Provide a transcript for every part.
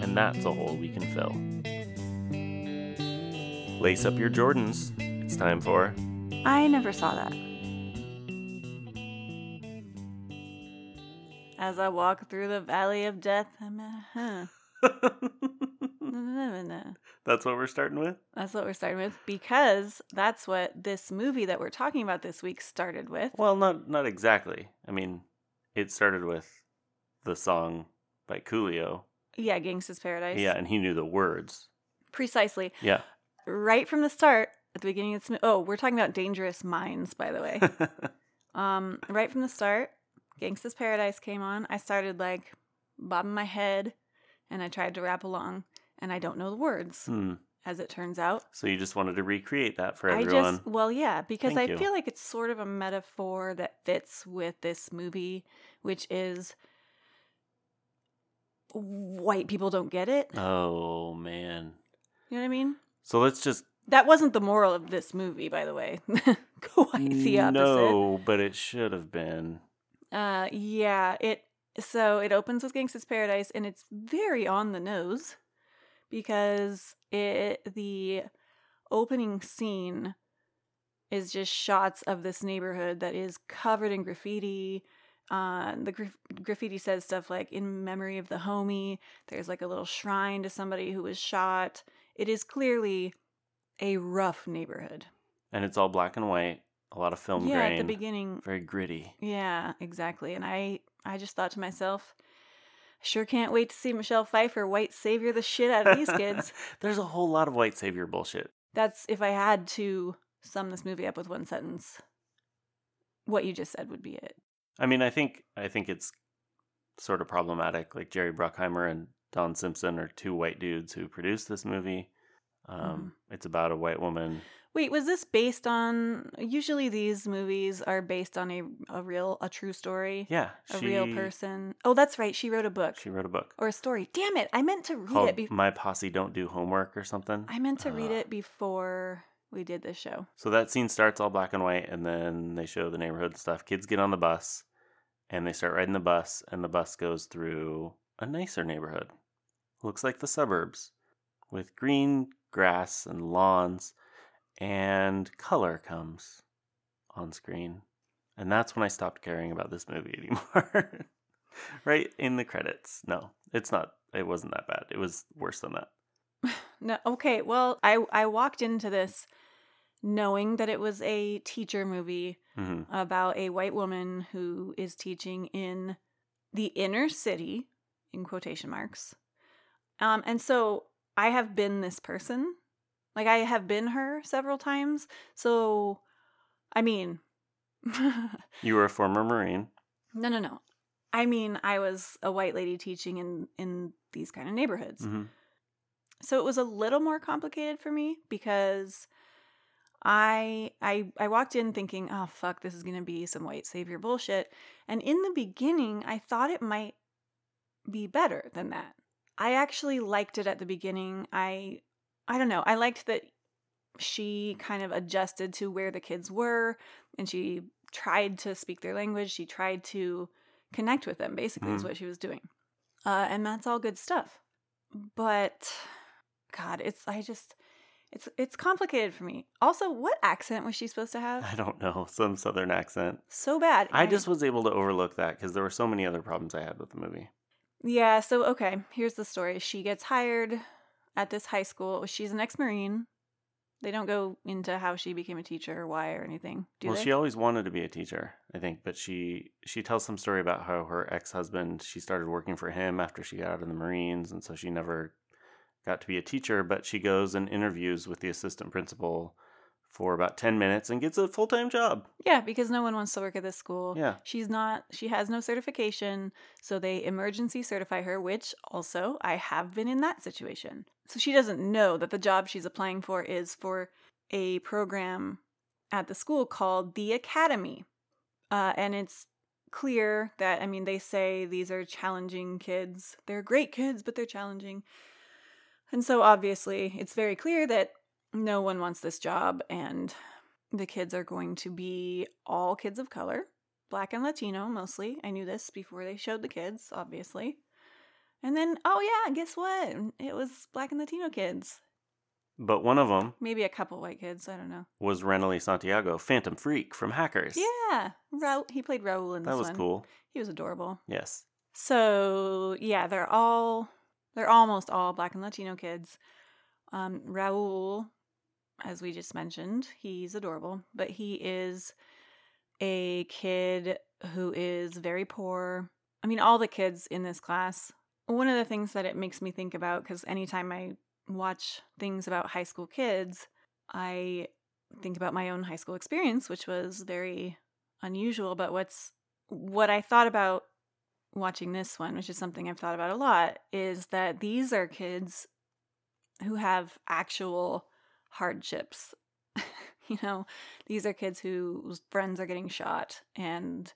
And that's a hole we can fill. Lace up your Jordans. It's time for. I never saw that. As I walk through the valley of death, I'm a, huh. That's what we're starting with? That's what we're starting with because that's what this movie that we're talking about this week started with. Well, not not exactly. I mean, it started with the song by Coolio. Yeah, Gangsta's Paradise. Yeah, and he knew the words. Precisely. Yeah. Right from the start, at the beginning of this Oh, we're talking about Dangerous Minds, by the way. um, right from the start, Gangsta's Paradise came on. I started like bobbing my head and I tried to rap along and I don't know the words, hmm. as it turns out. So you just wanted to recreate that for I everyone. just well, yeah, because Thank I you. feel like it's sort of a metaphor that fits with this movie, which is white people don't get it. Oh man. You know what I mean? So let's just That wasn't the moral of this movie, by the way. Quite the opposite. No, but it should have been. Uh, yeah, it so it opens with Gangsta's Paradise, and it's very on the nose because it the opening scene is just shots of this neighborhood that is covered in graffiti. Uh, the graf- graffiti says stuff like "in memory of the homie." There's like a little shrine to somebody who was shot. It is clearly a rough neighborhood. And it's all black and white, a lot of film yeah, grain. at the beginning, Very gritty. Yeah, exactly. And I I just thought to myself, sure can't wait to see Michelle Pfeiffer white savior the shit out of these kids. There's a whole lot of white savior bullshit. That's if I had to sum this movie up with one sentence. What you just said would be it. I mean, I think I think it's sort of problematic. Like Jerry Bruckheimer and Don Simpson are two white dudes who produced this movie. Um, Mm-hmm. It's about a white woman. Wait, was this based on usually these movies are based on a a real a true story? Yeah, A she, real person. Oh, that's right. She wrote a book She wrote a book or a story. Damn it. I meant to read it be- "My Posse Don't Do Homework" or something. I meant to read Uh, it before we did this show. So that scene starts all black and white, and then they show the neighborhood stuff. Kids get on the bus, and they start riding the bus, and the bus goes through a nicer neighborhood. Looks like the suburbs, with green grass and lawns, and color comes on screen. And that's when I stopped caring about this movie anymore. right in the credits. No, it's not. It wasn't that bad. It was worse than that. No, okay. Well, I I walked into this knowing that it was a teacher movie hmm about a white woman who is teaching in the inner city in quotation marks. Um and so I have been this person. Like I have been her several times. So I mean You were a former Marine. No, no, no. I mean, I was a white lady teaching in in these kind of neighborhoods. hmm So it was a little more complicated for me because I I I walked in thinking, "Oh fuck, this is going to be some white savior bullshit." And in the beginning, I thought it might be better than that. I actually liked it at the beginning. I I don't know. I liked that she kind of adjusted to where the kids were and she tried to speak their language. She tried to connect with them, basically, is Mhm. what she was doing. Uh, and that's all good stuff. But God, it's I just it's it's complicated for me. Also, what accent was she supposed to have? I don't know, some southern accent. So bad. I just was able to overlook that because there were so many other problems I had with the movie. Yeah, so okay, here's the story. She gets hired at this high school. Oh, she's an ex-marine. They don't go into how she became a teacher or why or anything. Do well, they? she always wanted to be a teacher, I think, but she she tells some story about how her ex husband she started working for him after she got out of the Marines, and so she never got to be a teacher. But she goes and interviews with the assistant principal for about 10 minutes and gets a full time job. Yeah, because no one wants to work at this school. Yeah. She's not, she has no certification. So they emergency certify her, which also I have been in that situation. So she doesn't know that the job she's applying for is for a program at the school called the Academy. Uh, and it's clear that, I mean, they say these are challenging kids. They're great kids, but they're challenging. And so obviously, it's very clear that no one wants this job, and the kids are going to be all kids of color, black and Latino mostly. I knew this before they showed the kids, obviously. And then, oh yeah, guess what? It was black and Latino kids. But one of them Maybe a couple white kids. I don't know. was Renoly Santiago, Phantom Phreak from Hackers. Yeah, Ra- he played Raul in this one. That was one. cool. He was adorable. Yes. So yeah, they're all they're almost all black and Latino kids. Um, Raul, as we just mentioned, he's adorable, but he is a kid who is very poor. I mean, all the kids in this class. One of the things that it makes me think about, because anytime I watch things about high school kids, I think about my own high school experience, which was very unusual. But what's what I thought about watching this one, which is something I've thought about a lot, is that these are kids who have actual hardships. you know, these are kids whose friends are getting shot and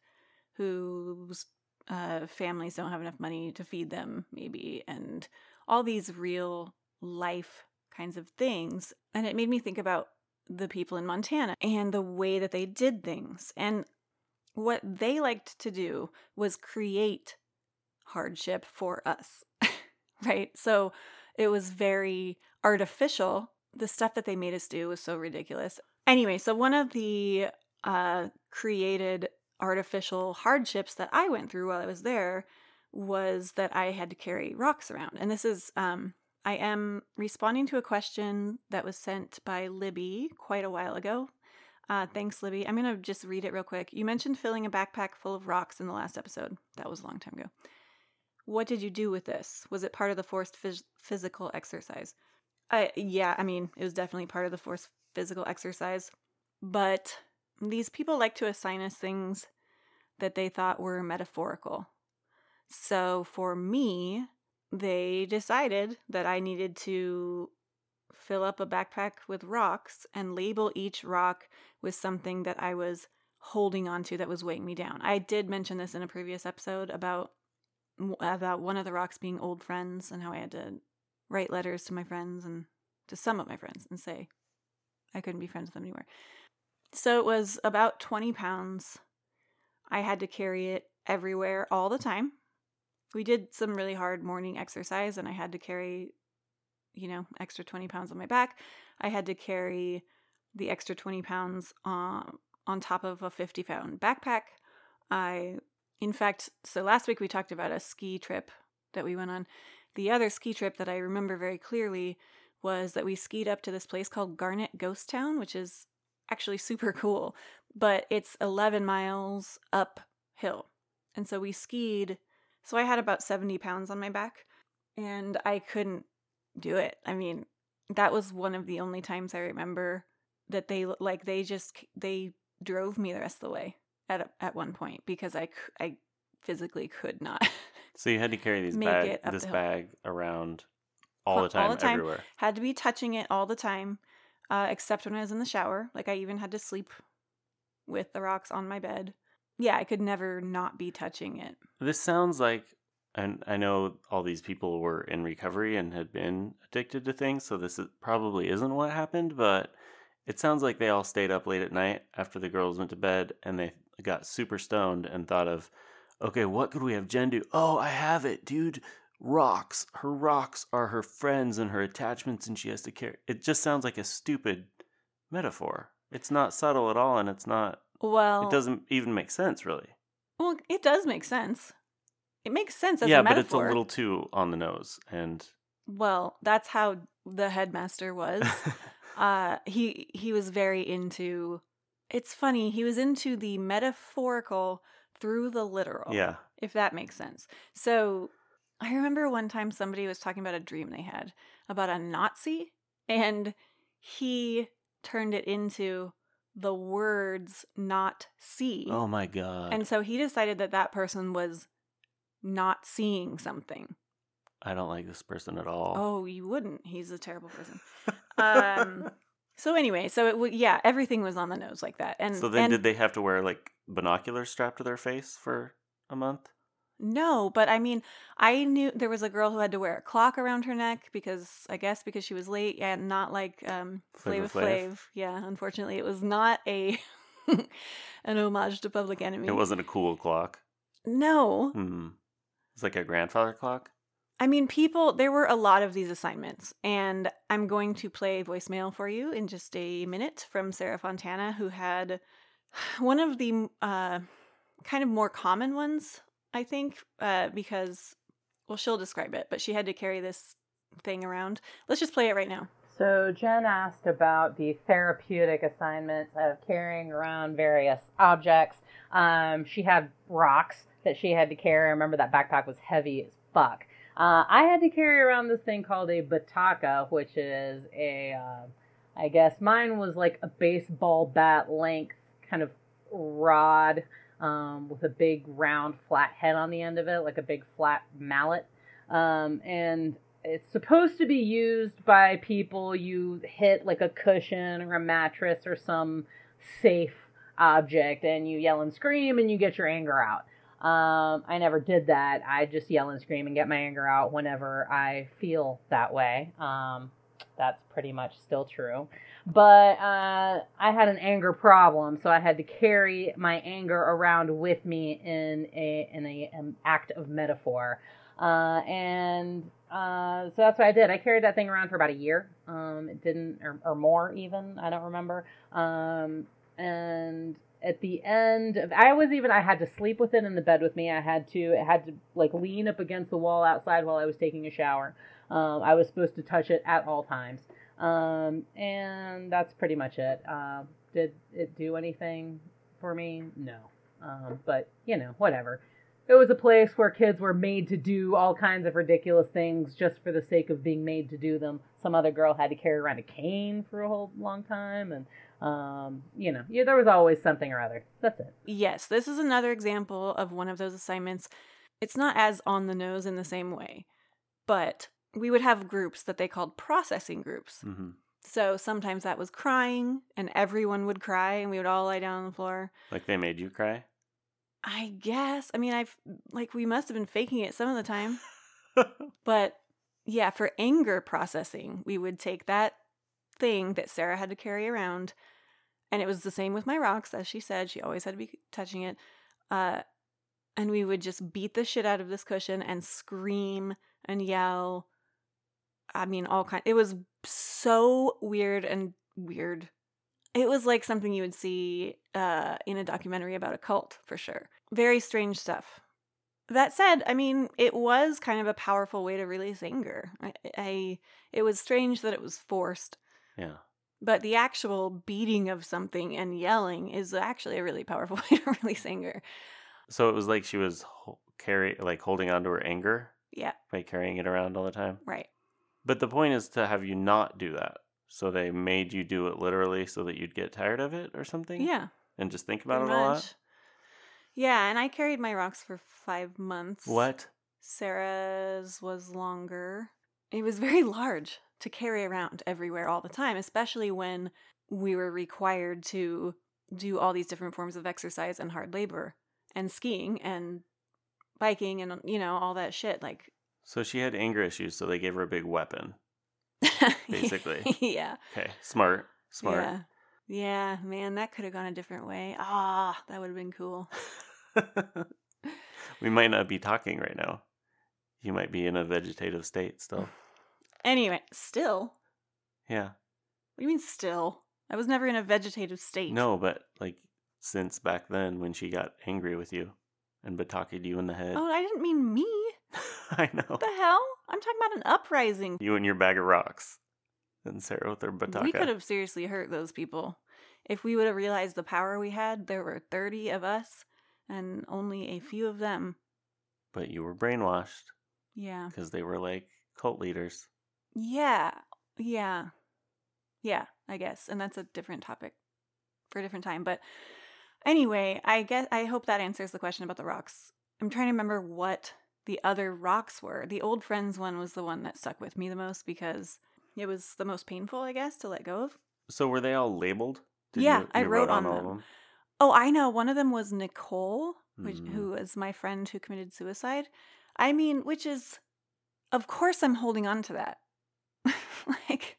whose uh, families don't have enough money to feed them, maybe, and all these real life kinds of things. And it made me think about the people in Montana and the way that they did things. And what they liked to do was create hardship for us, right? So it was very artificial. The stuff that they made us do was so ridiculous. Anyway, so one of the uh, created artificial hardships that I went through while I was there was that I had to carry rocks around. And this is, um, I am responding to a question that was sent by Libby quite a while ago. Uh, thanks, Libby. I'm going to just read it real quick. You mentioned filling a backpack full of rocks in the last episode. That was a long time ago. What did you do with this? Was it part of the forced phys- physical exercise? I yeah, I mean, it was definitely part of the forced physical exercise. But these people like to assign us things that they thought were metaphorical. So for me, they decided that I needed to fill up a backpack with rocks and label each rock with something that I was holding onto that was weighing me down. I did mention this in a previous episode about about one of the rocks being old friends and how I had to write letters to my friends and to some of my friends and say I couldn't be friends with them anymore. So it was about 20 pounds. I had to carry it everywhere all the time. We did some really hard morning exercise and I had to carry, you know, extra 20 pounds on my back. I had to carry the extra 20 pounds on, on top of a 50 pound backpack. I, in fact, so last week we talked about a ski trip that we went on. The other ski trip that I remember very clearly was that we skied up to this place called Garnet Ghost Town, which is actually super cool, but it's 11 miles uphill. And so we skied. So I had about 70 pounds on my back and I couldn't do it. I mean, that was one of the only times I remember that they like they just they drove me the rest of the way at at one point because I I physically could not. So you had to carry these bag this the bag around all All- the time, all the time. everywhere. had to be touching it all the time, uh, except when I was in the shower. Like I even had to sleep with the rocks on my bed. Yeah, I could never not be touching it. This sounds like, and I know all these people were in recovery and had been addicted to things, so this is, probably isn't what happened, but it sounds like they all stayed up late at night after the girls went to bed and they got super stoned and thought of, okay, what could we have Jen do? Oh, I have it, dude. Rocks. Her rocks are her friends and her attachments, and she has to care. It just sounds like a stupid metaphor. It's not subtle at all, and it's not. Well, It doesn't even make sense, really. Well, it does make sense. It makes sense as yeah, a but it's a little too on the nose, and Well, that's how the headmaster was. uh, he he was very into. It's funny. He was into the metaphorical through the literal. yeah, if that makes sense. So I remember one time somebody was talking about a dream they had about a Nazi, and he turned it into the words not see. Oh my god. And so he decided that that person was not seeing something. I don't like this person at all. Oh, you wouldn't. He's a terrible person. um so anyway, so it w- yeah, everything was on the nose like that. And so then and did they have to wear like binoculars strapped to their face for a month? no, but I mean, I knew there was a girl who had to wear a clock around her neck because I guess because she was late and not like um Flavor Flav? Flav. Yeah, unfortunately, it was not a an homage to Public Enemy. It wasn't a cool clock. No, Hmm. It's like a grandfather clock. I mean, people, there were a lot of these assignments, and I'm going to play voicemail for you in just a minute from Sarah Fontana, who had one of the uh, kind of more common ones, I think, uh, because, well, she'll describe it, but she had to carry this thing around. Let's just play it right now. So Jen asked about the therapeutic assignments of carrying around various objects. Um, she had rocks that she had to carry. I remember that backpack was heavy as fuck. Uh, I had to carry around this thing called a bataka, which is a, uh, I guess mine was like a baseball bat length kind of rod um, with a big round flat head on the end of it, like a big flat mallet. Um, and it's supposed to be used by people you hit like a cushion or a mattress or some safe object and you yell and scream and you get your anger out. Um, I never did that. I just yell and scream and get my anger out whenever I feel that way. Um, that's pretty much still true. But uh, I had an anger problem, so I had to carry my anger around with me in a in a an act of metaphor. Uh, and uh, so that's what I did. I carried that thing around for about a year. Um, it didn't, or, or more even. I don't remember. Um, and at the end of, I was even, I had to sleep with it in the bed with me. I had to, it had to like lean up against the wall outside while I was taking a shower. Um, I was supposed to touch it at all times. Um, and that's pretty much it. Uh, did it do anything for me? No. Um, but you know, whatever it was a place where kids were made to do all kinds of ridiculous things just for the sake of being made to do them. Some other girl had to carry around a cane for a whole long time, and um, you know, yeah, there was always something or other. That's it. Yes, this is another example of one of those assignments. It's not as on the nose in the same way, but we would have groups that they called processing groups. hmm So sometimes that was crying, and everyone would cry, and we would all lie down on the floor. Like they made you cry. I guess. I mean, I've like we must have been faking it some of the time, but yeah, for anger processing, we would take that thing that Sarah had to carry around, and it was the same with my rocks, as she said. She always had to be touching it, uh, and we would just beat the shit out of this cushion and scream and yell. I mean, all kind. It was so weird and weird. It was like something you would see uh, in a documentary about a cult, for sure. Very strange stuff. That said, I mean, it was kind of a powerful way to release anger. I, I it was strange that it was forced, yeah. but the actual beating of something and yelling is actually a really powerful way to release anger. So it was like she was ho- carry like holding on to her anger Yeah, by carrying it around all the time. right. But the point is to have you not do that. So they made you do it literally so that you'd get tired of it or something. Yeah, And just think about pretty it a lot. Yeah, and I carried my rocks for five months. What? Sarah's was longer. It was very large to carry around everywhere all the time, especially when we were required to do all these different forms of exercise and hard labor and skiing and biking and you know all that shit like So she had anger issues, so they gave her a big weapon. Basically. yeah Okay. Smart. Smart. yeah yeah man that could have gone a different way ah that would have been cool we might not be talking right now. You might be in a vegetative state still. anyway still Yeah. what do you mean still i was never in a vegetative state No, but like since back then when she got angry with you and batakied you in the head. oh i didn't mean me I know. What the hell? I'm talking about an uprising. You and your bag of rocks. And Sarah with her bataka. We could have seriously hurt those people. If we would have realized the power we had, there were 30 of us and only a few of them. But you were brainwashed Yeah. because they were like cult leaders. Yeah. Yeah. Yeah. I guess, and that's a different topic for a different time. But anyway, I guess I hope that answers the question about the rocks. I'm trying to remember what the other rocks were. The old friends one was the one that stuck with me the most because it was the most painful, I guess, to let go of. So were they all labeled? Yeah, you, I you wrote on on them. them. Oh, I know. One of them was Nicole, which Mm. who was my friend who committed suicide. I mean, which is of course I'm holding on to that. like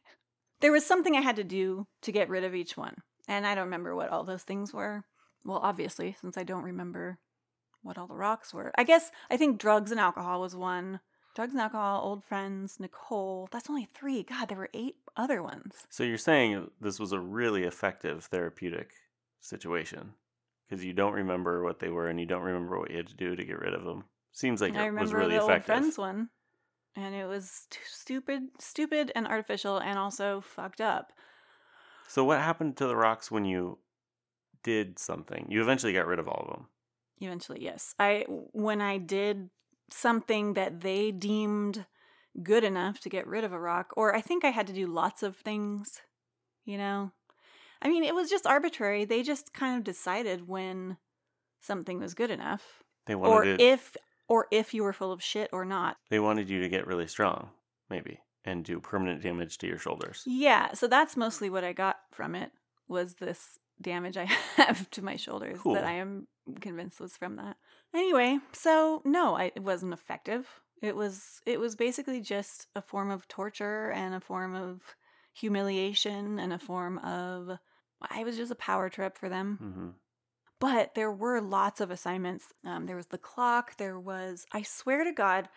there was something I had to do to get rid of each one. And I don't remember what all those things were. Well, obviously, since I don't remember what all the rocks were. I guess I think drugs and alcohol was one. Drugs and alcohol, old friends, Nicole. That's only three. God, there were eight other ones. So you're saying this was a really effective therapeutic situation because you don't remember what they were and you don't remember what you had to do to get rid of them. Seems like I it was remember really the old effective. friends one, and it was too stupid, stupid and artificial, and also fucked up. So what happened to the rocks when you did something? You eventually got rid of all of them. Eventually, yes. I when I did something that they deemed good enough to get rid of a rock, or I think I had to do lots of things. You know, I mean, it was just arbitrary. They just kind of decided when something was good enough, They wanted or it, if or if you were full of shit or not. they wanted you to get really strong, maybe, and do permanent damage to your shoulders. Yeah, so that's mostly what I got from it was this damage I have to my shoulders Cool. that I am convinced was from that. Anyway, so no, I, it wasn't effective. It was it was basically just a form of torture and a form of humiliation and a form of I was just a power trip for them. hmm But there were lots of assignments. Um, there was the clock. There was, I swear to God,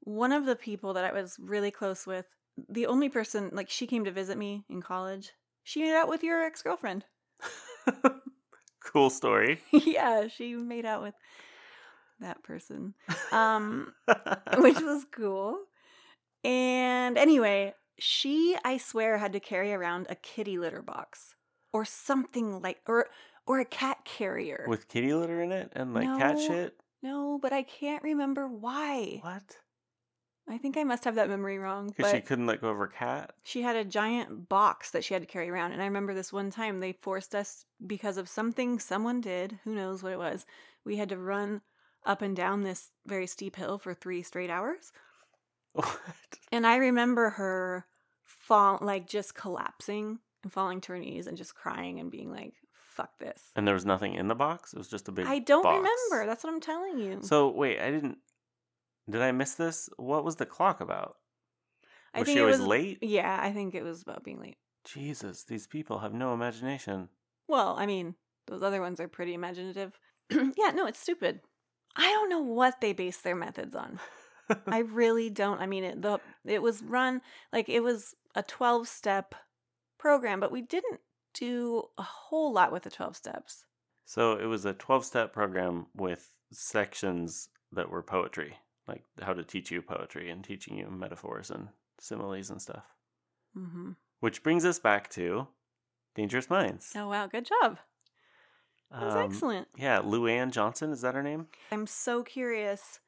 one of the people that I was really close with, the only person, like, she came to visit me in college. She made out with your ex girlfriend. cool story. yeah, she made out with that person, um, which was cool. And anyway, she, I swear, had to carry around a kitty litter box or something like, or or a cat carrier. With kitty litter in it and like cat shit. No, but I can't remember why. What? I think I must have that memory wrong. Because she couldn't let go of her cat. she had a giant box that she had to carry around. And I remember this one time they forced us because of something someone did, who knows what it was. We had to run up and down this very steep hill for three straight hours. What? And I remember her fall like just collapsing and falling to her knees and just crying and being like, fuck this. And there was nothing in the box. It was just a big. I don't box. remember. That's what I'm telling you. So wait, I didn't. Did I miss this? What was the clock about? I was think she it always was late? Yeah, I think it was about being late. Jesus, these people have no imagination. Well, I mean, those other ones are pretty imaginative. yeah, no, it's stupid. I don't know what they base their methods on. I really don't. I mean, it, the it was run like it was a 12-step program, but we didn't do a whole lot with the 12 steps. So it was a 12 step program with sections that were poetry, like how to teach you poetry and teaching you metaphors and similes and stuff. hmm Which brings us back to Dangerous Minds. Oh wow, good job. That was Um, excellent. Yeah, LouAnne Johnson, is that her name? I'm so curious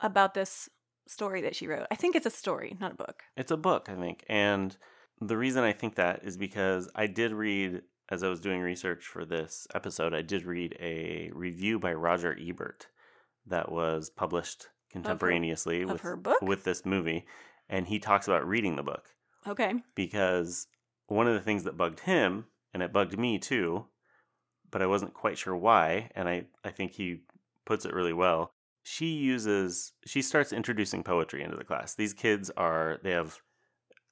about this story that she wrote. I think it's a story, not a book. It's a book, I think. And the reason I think that is because I did read, as I was doing research for this episode, I did read a review by Roger Ebert that was published contemporaneously of with, her book? with this movie. And he talks about reading the book Okay. because one of the things that bugged him, and it bugged me too, but I wasn't quite sure why, and I, I think he puts it really well. She uses, she starts introducing poetry into the class. These kids are, they have,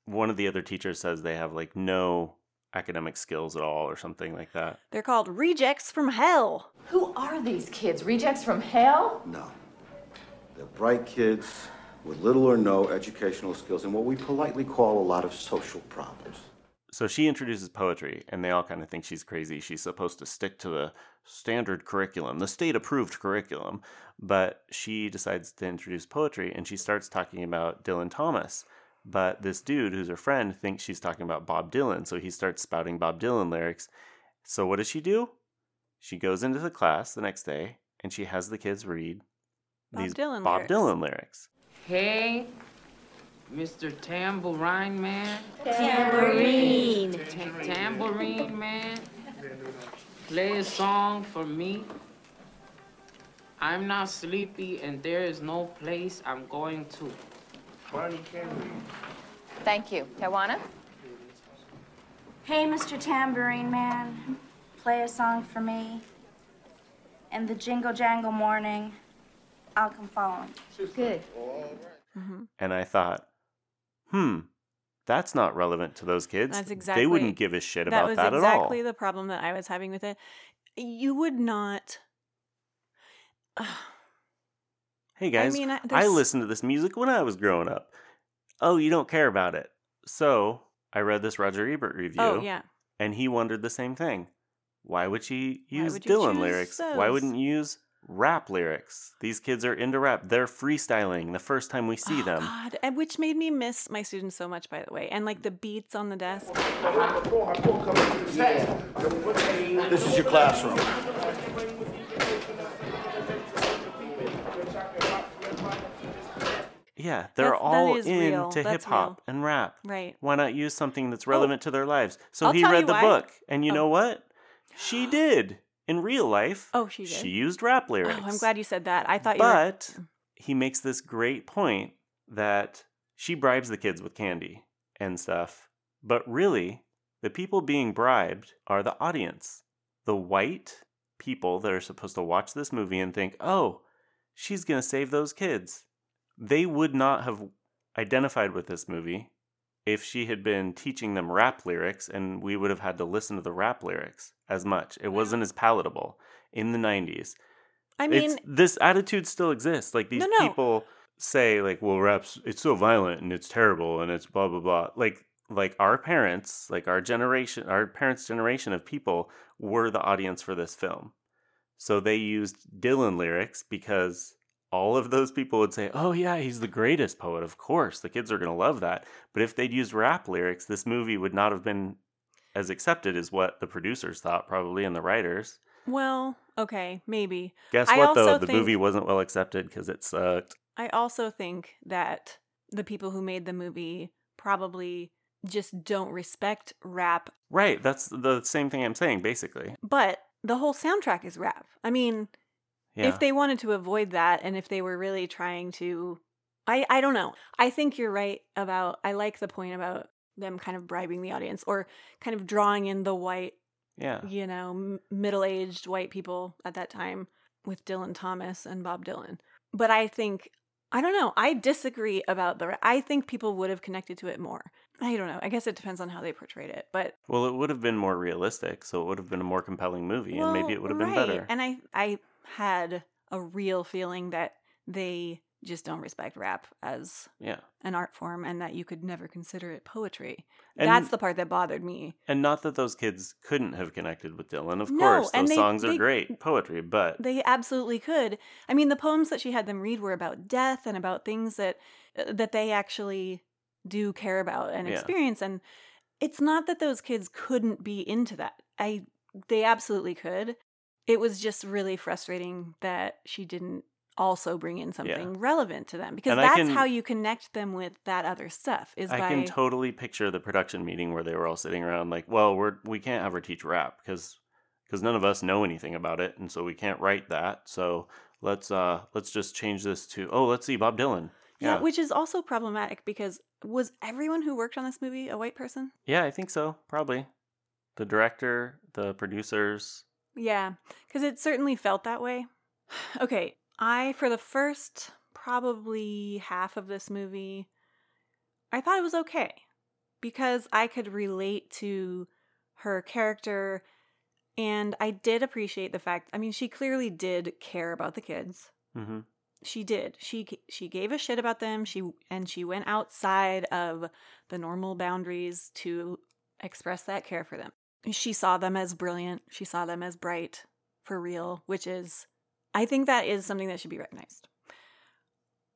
one of the other teachers says they have like no academic skills at all or something like that. They're called Rejects from Hell. Who are these kids? Rejects from hell? No. They're bright kids with little or no educational skills and what we politely call a lot of social problems. So she introduces poetry, and they all kind of think she's crazy. She's supposed to stick to the standard curriculum, the state approved curriculum. But she decides to introduce poetry, and she starts talking about Dylan Thomas. But this dude, who's her friend, thinks she's talking about Bob Dylan. So he starts spouting Bob Dylan lyrics. So what does she do? She goes into the class the next day, and she has the kids read Bob these Dylan Bob lyrics. Dylan lyrics. Hey, Mr. Tambourine Man. Tambourine. Ta- tambourine man play a song for me? I'm not sleepy and there is no place I'm going to. Thank you. Tawana? Hey, Mr. Tambourine Man, play a song for me. In the jingle jangle morning, I'll come following. Good. And I thought, hmm, that's not relevant to those kids. That's exactly. They wouldn't give a shit about was that exactly at all. That's exactly the problem that I was having with it. You would not. Hey guys, I mean, I- I listened to this music when I was growing up. Oh, you don't care about it. So I read this Roger Ebert review. oh yeah, and he wondered the same thing. Why would she Why use would Dylan choose lyrics? Why wouldn't you use rap lyrics? These kids are into rap. They're freestyling the first time we see oh, them. God, and which made me miss my students so much, by the way, and like the beats on the desk. This is your classroom. Yeah, they're That's- that all is real. into hip hop and rap. Right. Why not use something that's oh. relevant to their lives? So I'll he read the why. book, and you Oh. know what? She did in real life. Oh, she did. She used rap lyrics. Oh, I'm glad you said that. I thought you were. But he makes this great point that she bribes the kids with candy and stuff. But really, the people being bribed are the audience. The white people that are supposed to watch this movie and think, oh, she's going to save those kids. They would not have identified with this movie if she had been teaching them rap lyrics and we would have had to listen to the rap lyrics as much. It wasn't as palatable in the 90s I mean, it's, this attitude still exists. Like these No, no. people say, like, "Well, rap's it's so violent and it's terrible and it's blah blah blah." Like, like our parents, like our generation, our parents' generation of people were the audience for this film, so they used Dylan lyrics because all of those people would say, "Oh yeah, he's the greatest poet. Of course, the kids are gonna love that." But if they'd used rap lyrics, this movie would not have been as accepted as what the producers thought, probably, and the writers. well, okay, maybe. Guess I what though? The think- movie wasn't well accepted because it sucked. I also think that the people who made the movie probably just don't respect rap, Right, that's the same thing I'm saying, basically. but the whole soundtrack is rap. I mean, Yeah. if they wanted to avoid that and if they were really trying to I I don't know. I think you're right about I like the point about them kind of bribing the audience or kind of drawing in the white, yeah. you know, m- middle-aged white people at that time with Dylan Thomas and Bob Dylan. But I think I don't know. I disagree about the. I think people would have connected to it more. I don't know. I guess it depends on how they portrayed it, but Well, it would have been more realistic, so it would have been a more compelling movie, and maybe it would have been better. And I I had a real feeling that they just don't respect rap as yeah. an art form and that you could never consider it poetry. And- That's the part that bothered me. And not that those kids couldn't have connected with Dylan. Of No, course, those they- songs are great poetry, but They absolutely could. I mean, the poems that she had them read were about death and about things that uh, that they actually do care about and Yeah. experience and it's not that those kids couldn't be into that. I they absolutely could. It was just really frustrating that she didn't also bring in something relevant to them because And that's can- how you connect them with that other stuff is I by can totally picture the production meeting where they were all sitting around like, well, we're we can't have her teach rap because because none of us know anything about it, and so we can't write that. So let's uh let's just change this to oh let's see Bob Dylan. yeah, Yeah, which is also problematic because was everyone who worked on this movie a white person? yeah, I think so. Probably the director, the producers. Yeah, because it certainly felt that way. Okay, I, for the first probably half of this movie, I thought it was okay because I could relate to her character and I did appreciate the fact, I mean, she clearly did care about the kids. hmm She did. She she gave a shit about them. She and she went outside of the normal boundaries to express that care for them. She saw them as brilliant. She saw them as bright for real, which is I think that is something that should be recognized.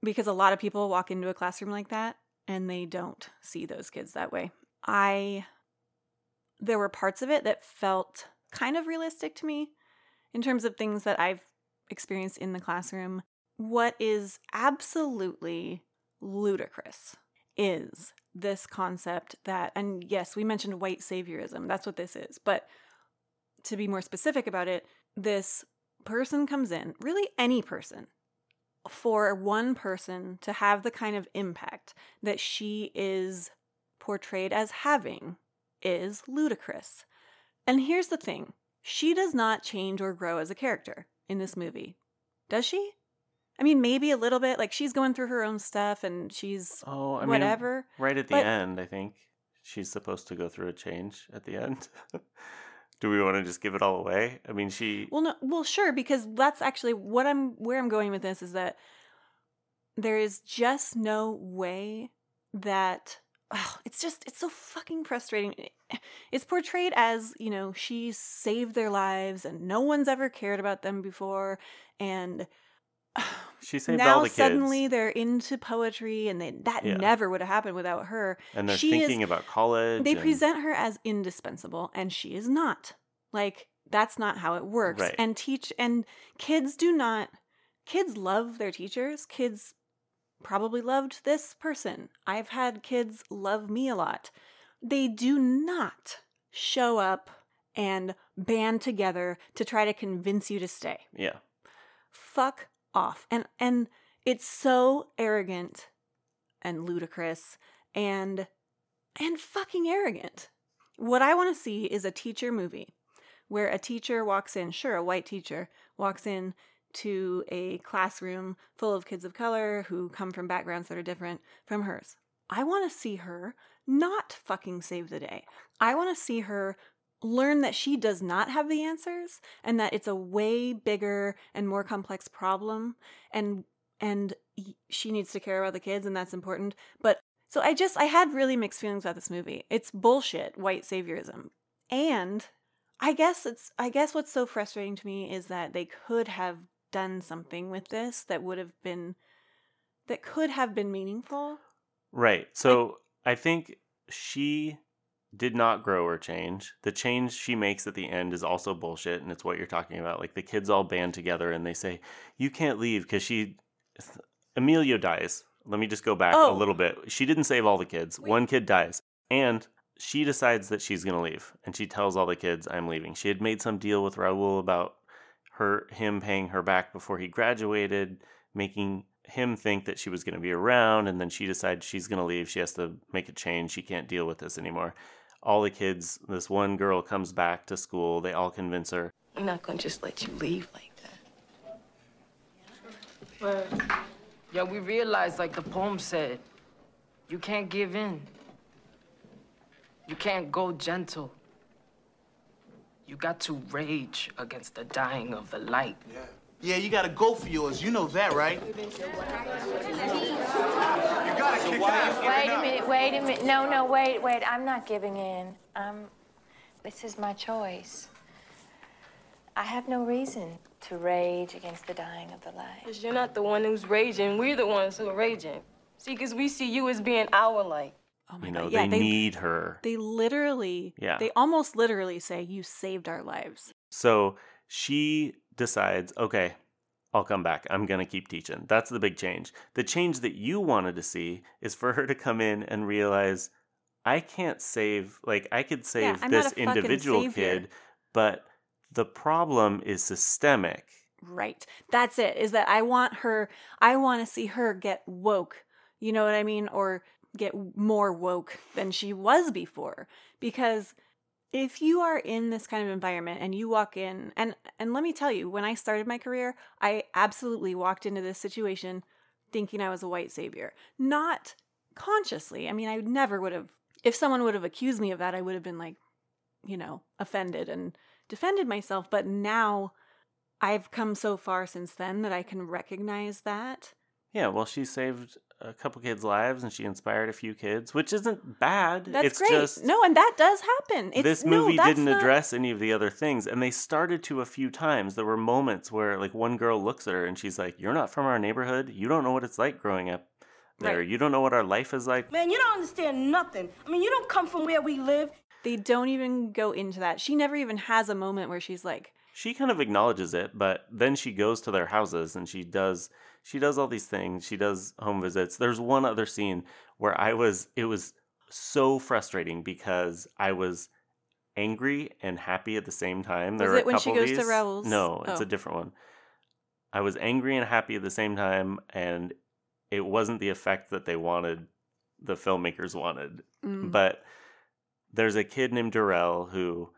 Because a lot of people walk into a classroom like that and they don't see those kids that way. I there were parts of it that felt kind of realistic to me in terms of things that I've experienced in the classroom. What is absolutely ludicrous is this concept that, and yes, we mentioned white saviorism. That's what this is. But to be more specific about it, this person comes in, really any person, for one person to have the kind of impact that she is portrayed as having is ludicrous. And here's the thing she does not change or grow as a character in this movie. Does she? I mean, maybe a little bit. Like she's going through her own stuff and she's Oh, I mean, whatever. right at the But- end, I think she's supposed to go through a change at the end. Do we want to just give it all away? I mean, she. Well, no, well, sure, because that's actually what I'm where I'm going with this is that there is just no way that ugh, it's just it's so fucking frustrating. It's portrayed as you know she saved their lives and no one's ever cared about them before, and She saved now all the kids. suddenly they're into poetry, and they, that Yeah. never would have happened without her. and they're she is- thinking about college. They and- present her as indispensable, and she is not. Like that's not how it works. Right. And teach and kids do not. Kids love their teachers. Kids probably loved this person. I've had kids love me a lot. They do not show up and band together to try to convince you to stay Yeah. fuck off. And and it's so arrogant and ludicrous and and fucking arrogant. What i want to see is a teacher movie where a teacher walks in sure a white teacher walks in to a classroom full of kids of color who come from backgrounds that are different from hers. I want to see her not fucking save the day. I want to see her learn that she does not have the answers and that it's a way bigger and more complex problem and and she needs to care about the kids and that's important but so i just i had really mixed feelings about this movie. It's bullshit white saviorism. And i guess it's i guess what's so frustrating to me is that they could have done something with this that would have been that could have been meaningful. Right. So I think she did not grow or change. The change she makes at the end is also bullshit, and it's what you're talking about. Like the kids all band together and they say, "You can't leave," because she, Emilio dies. Let me just go back Oh. a little bit. She didn't save all the kids. One kid dies, and she decides that she's gonna leave, and she tells all the kids, "I'm leaving." She had made some deal with Raul about her him paying her back before he graduated, making him think that she was going to be around and then she decides she's going to leave she has to make a change she can't deal with this anymore all the kids this one girl comes back to school they all convince her I'm not gonna just let you leave like that. But yeah, we realized, like the poem said, you can't give in. You can't go gentle. You got to rage against the dying of the light. Yeah. Yeah, you gotta go for yours. You know that, right? You gotta kick it. Wait a minute, wait a minute. No, no, wait, wait. I'm not giving in. Um, this is my choice. I have no reason to rage against the dying of the light. Because you're not the one who's raging. We're the ones who are raging. See, because we see you as being our light. oh my you know god they, yeah they need her they literally Yeah. they almost literally say you saved our lives so she decides okay i'll come back i'm going to keep teaching that's the big change the change that you wanted to see is for her to come in and realize i can't save like i could save I'm this individual kid but the problem is systemic Right. That's it. Is that I want her I want to see her get woke. You know what I mean? Or get more woke than she was before because if you are in this kind of environment and you walk in and and let me tell you when I started my career, I absolutely walked into this situation thinking I was a white savior. Not consciously. I mean, I never would have if someone would have accused me of that, I would have been like, you know, offended and defended myself, but now I've come so far since then that I can recognize that. Yeah, well, she saved a couple kids' lives and she inspired a few kids, which isn't bad. That's it's great. just no, and that does happen. It's, this movie that's didn't not- address any of the other things, and they started to a few times. There were moments where, like, one girl looks at her and she's like, "You're not from our neighborhood. You don't know what it's like growing up there. Right. You don't know what our life is like." Man, you don't understand nothing. I mean, you don't come from where we live. They don't even go into that. She never even has a moment where she's like, She kind of acknowledges it, but then she goes to their houses and she does she does all these things. She does home visits. There's one other scene where I was it was so frustrating because I was angry and happy at the same time. There Was it a when she goes to Raul's? No, it's Oh. a different one. I was angry and happy at the same time, and it wasn't the effect that they wanted, the filmmakers wanted. Mm. But there's a kid named Darrell who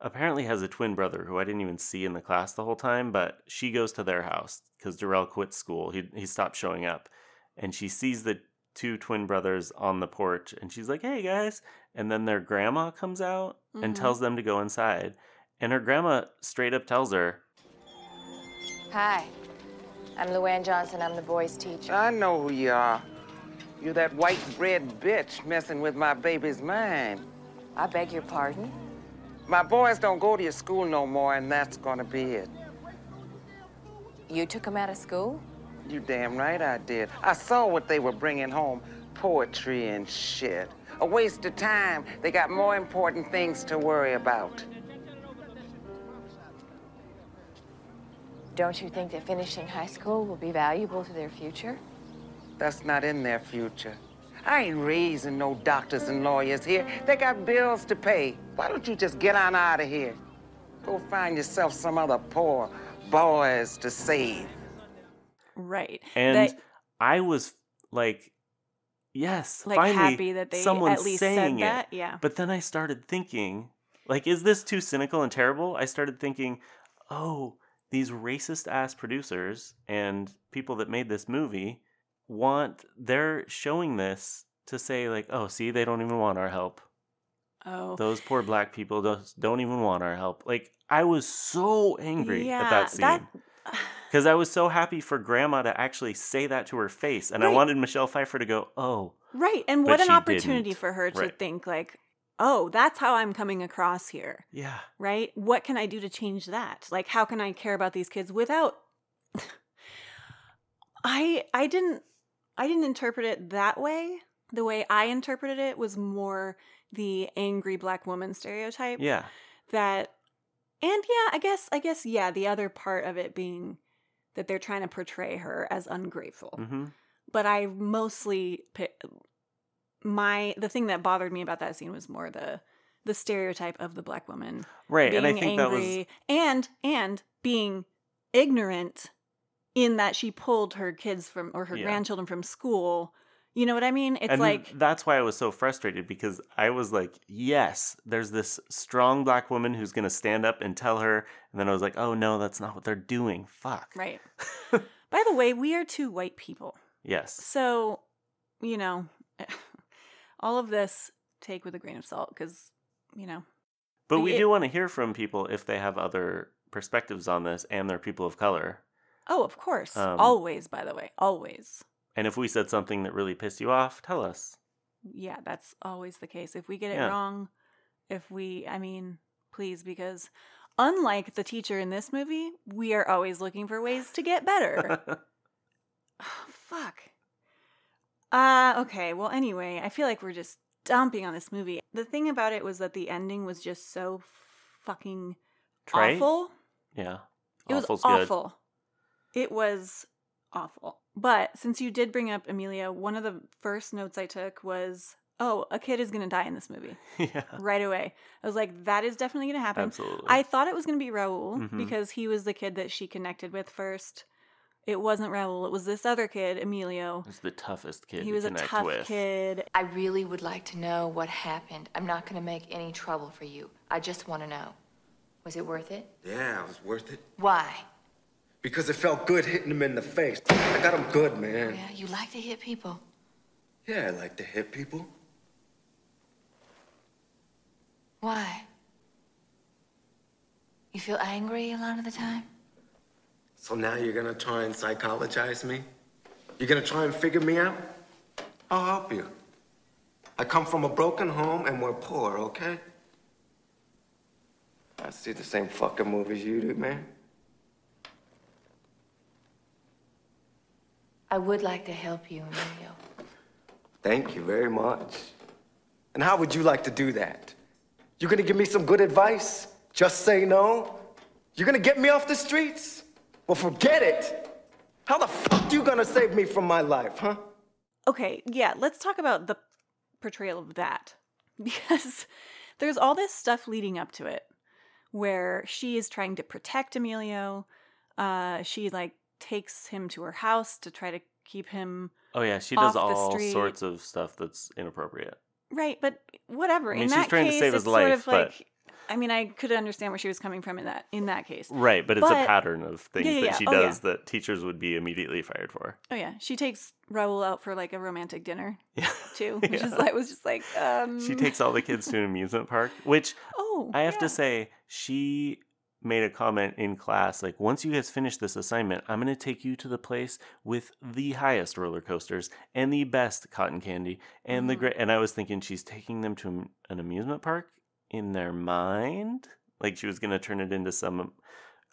apparently has a twin brother who I didn't even see in the class the whole time, but she goes to their house because Darrell quit school. He, he stopped showing up. And she sees the two twin brothers on the porch and she's like, hey guys. And then their grandma comes out and Mhm. tells them to go inside. And her grandma straight up tells her, Hi. I'm LouAnne Johnson. I'm the boys' teacher. I know who you are. You're that white bread bitch messing with my baby's mind. I beg your pardon? My boys don't go to your school no more, and that's gonna be it. You took them out of school? You damn right I did. I saw what they were bringing home poetry and shit. A waste of time. They got more important things to worry about. Don't you think that finishing high school will be valuable to their future? That's not in their future. I ain't raising no doctors and lawyers here. They got bills to pay. Why don't you just get on out of here? Go find yourself some other poor boys to save. Right. and That- I was like, yes, like finally happy that they someone's at least said saying that. it. Yeah. But then I started thinking, like, is this too cynical and terrible? I started thinking, oh, these racist ass producers and people that made this movie want, they're showing this to say, like, oh, see, they don't even want our help. Oh. Those poor black people don't, don't even want our help. Like, I was so angry yeah, at that scene. that Because I was so happy for grandma to actually say that to her face. And I wanted Michelle Pfeiffer to go, oh, right. And what an opportunity didn't. for her to Right. think like, "Oh, that's how I'm coming across here." yeah. Right? What can I do to change that? Like how can I care about these kids without I I didn't I didn't interpret it that way. The way I interpreted it was more the angry black woman stereotype. Yeah. that and yeah i guess i guess yeah the other part of it being that they're trying to portray her as ungrateful hmm but i mostly my the thing that bothered me about that scene was more the the stereotype of the black woman Right. being And I think that was, angry and and being ignorant in that she pulled her kids from or her Yeah. grandchildren from school you know what i mean it's and like that's why I was so frustrated because I was like, yes, there's this strong black woman who's going to stand up and tell her. And then I was like, oh, no, that's not what they're doing. Fuck. right by the way we are two white people Yes. So, you know, all of this take with a grain of salt because, you know, But we it- do want to hear from people if they have other perspectives on this and they're people of color. Oh, of course, Um, always, by the way, always. And if we said something that really pissed you off, tell us. Yeah, that's always the case. If we get it Yeah. wrong, if we, I mean, please, because unlike the teacher in this movie, we are always looking for ways to get better. Fuck. Uh, okay. Well, anyway, I feel like we're just dumping on this movie. The thing about it was that the ending was just so fucking Trite? awful. yeah. It was awful. good. Awful. It was awful. But since you did bring up Amelia, one of the first notes I took was, "Oh, a kid is going to die in this movie." yeah. right away. I was like, "That is definitely going to happen." Absolutely. I thought it was going to be Raul Mhm. because he was the kid that she connected with first. It wasn't Raul. It was this other kid, Emilio. He's the toughest kid He to was a connect tough with. kid. I really would like to know what happened. I'm not going to make any trouble for you. I just want to know. Was it worth it? Yeah, it was worth it. Why? Because it felt good hitting him in the face. I got him good, man. Yeah, you like to hit people. Yeah, I like to hit people. Why? You feel angry a lot of the time? So now you're gonna try and psychologize me? You're gonna try and figure me out? I'll help you. I come from a broken home and we're poor, okay? I see the same fucking movies you do, man. I would like to help you, Emilio. Thank you very much. And how would you like to do that? You're gonna give me some good advice? Just say no? You're gonna get me off the streets? Well, forget it. How the fuck you gonna save me from my life, huh? Okay, yeah, let's talk about the portrayal of that because there's all this stuff leading up to it where she is trying to protect Emilio. Uh, she like takes him to her house to try to keep him Oh yeah, she does all sorts of stuff that's inappropriate. right, but whatever. I mean, in she's that trying to case, save his it's sort life, of but- like. I mean, I could understand where she was coming from in that in that case. Right, but it's a pattern of things Yeah, yeah, that she Oh, does that teachers would be immediately fired for. Oh yeah, she takes Raul out for like a romantic dinner Yeah. too, which is like was just like um. She takes all the kids to an amusement park, which Oh, I have to say, she made a comment in class like, once you guys finish this assignment, I'm going to take you to the place with the highest roller coasters and the best cotton candy and the Mhm. great. And I was thinking she's taking them to an amusement park in their mind. Like she was going to turn it into some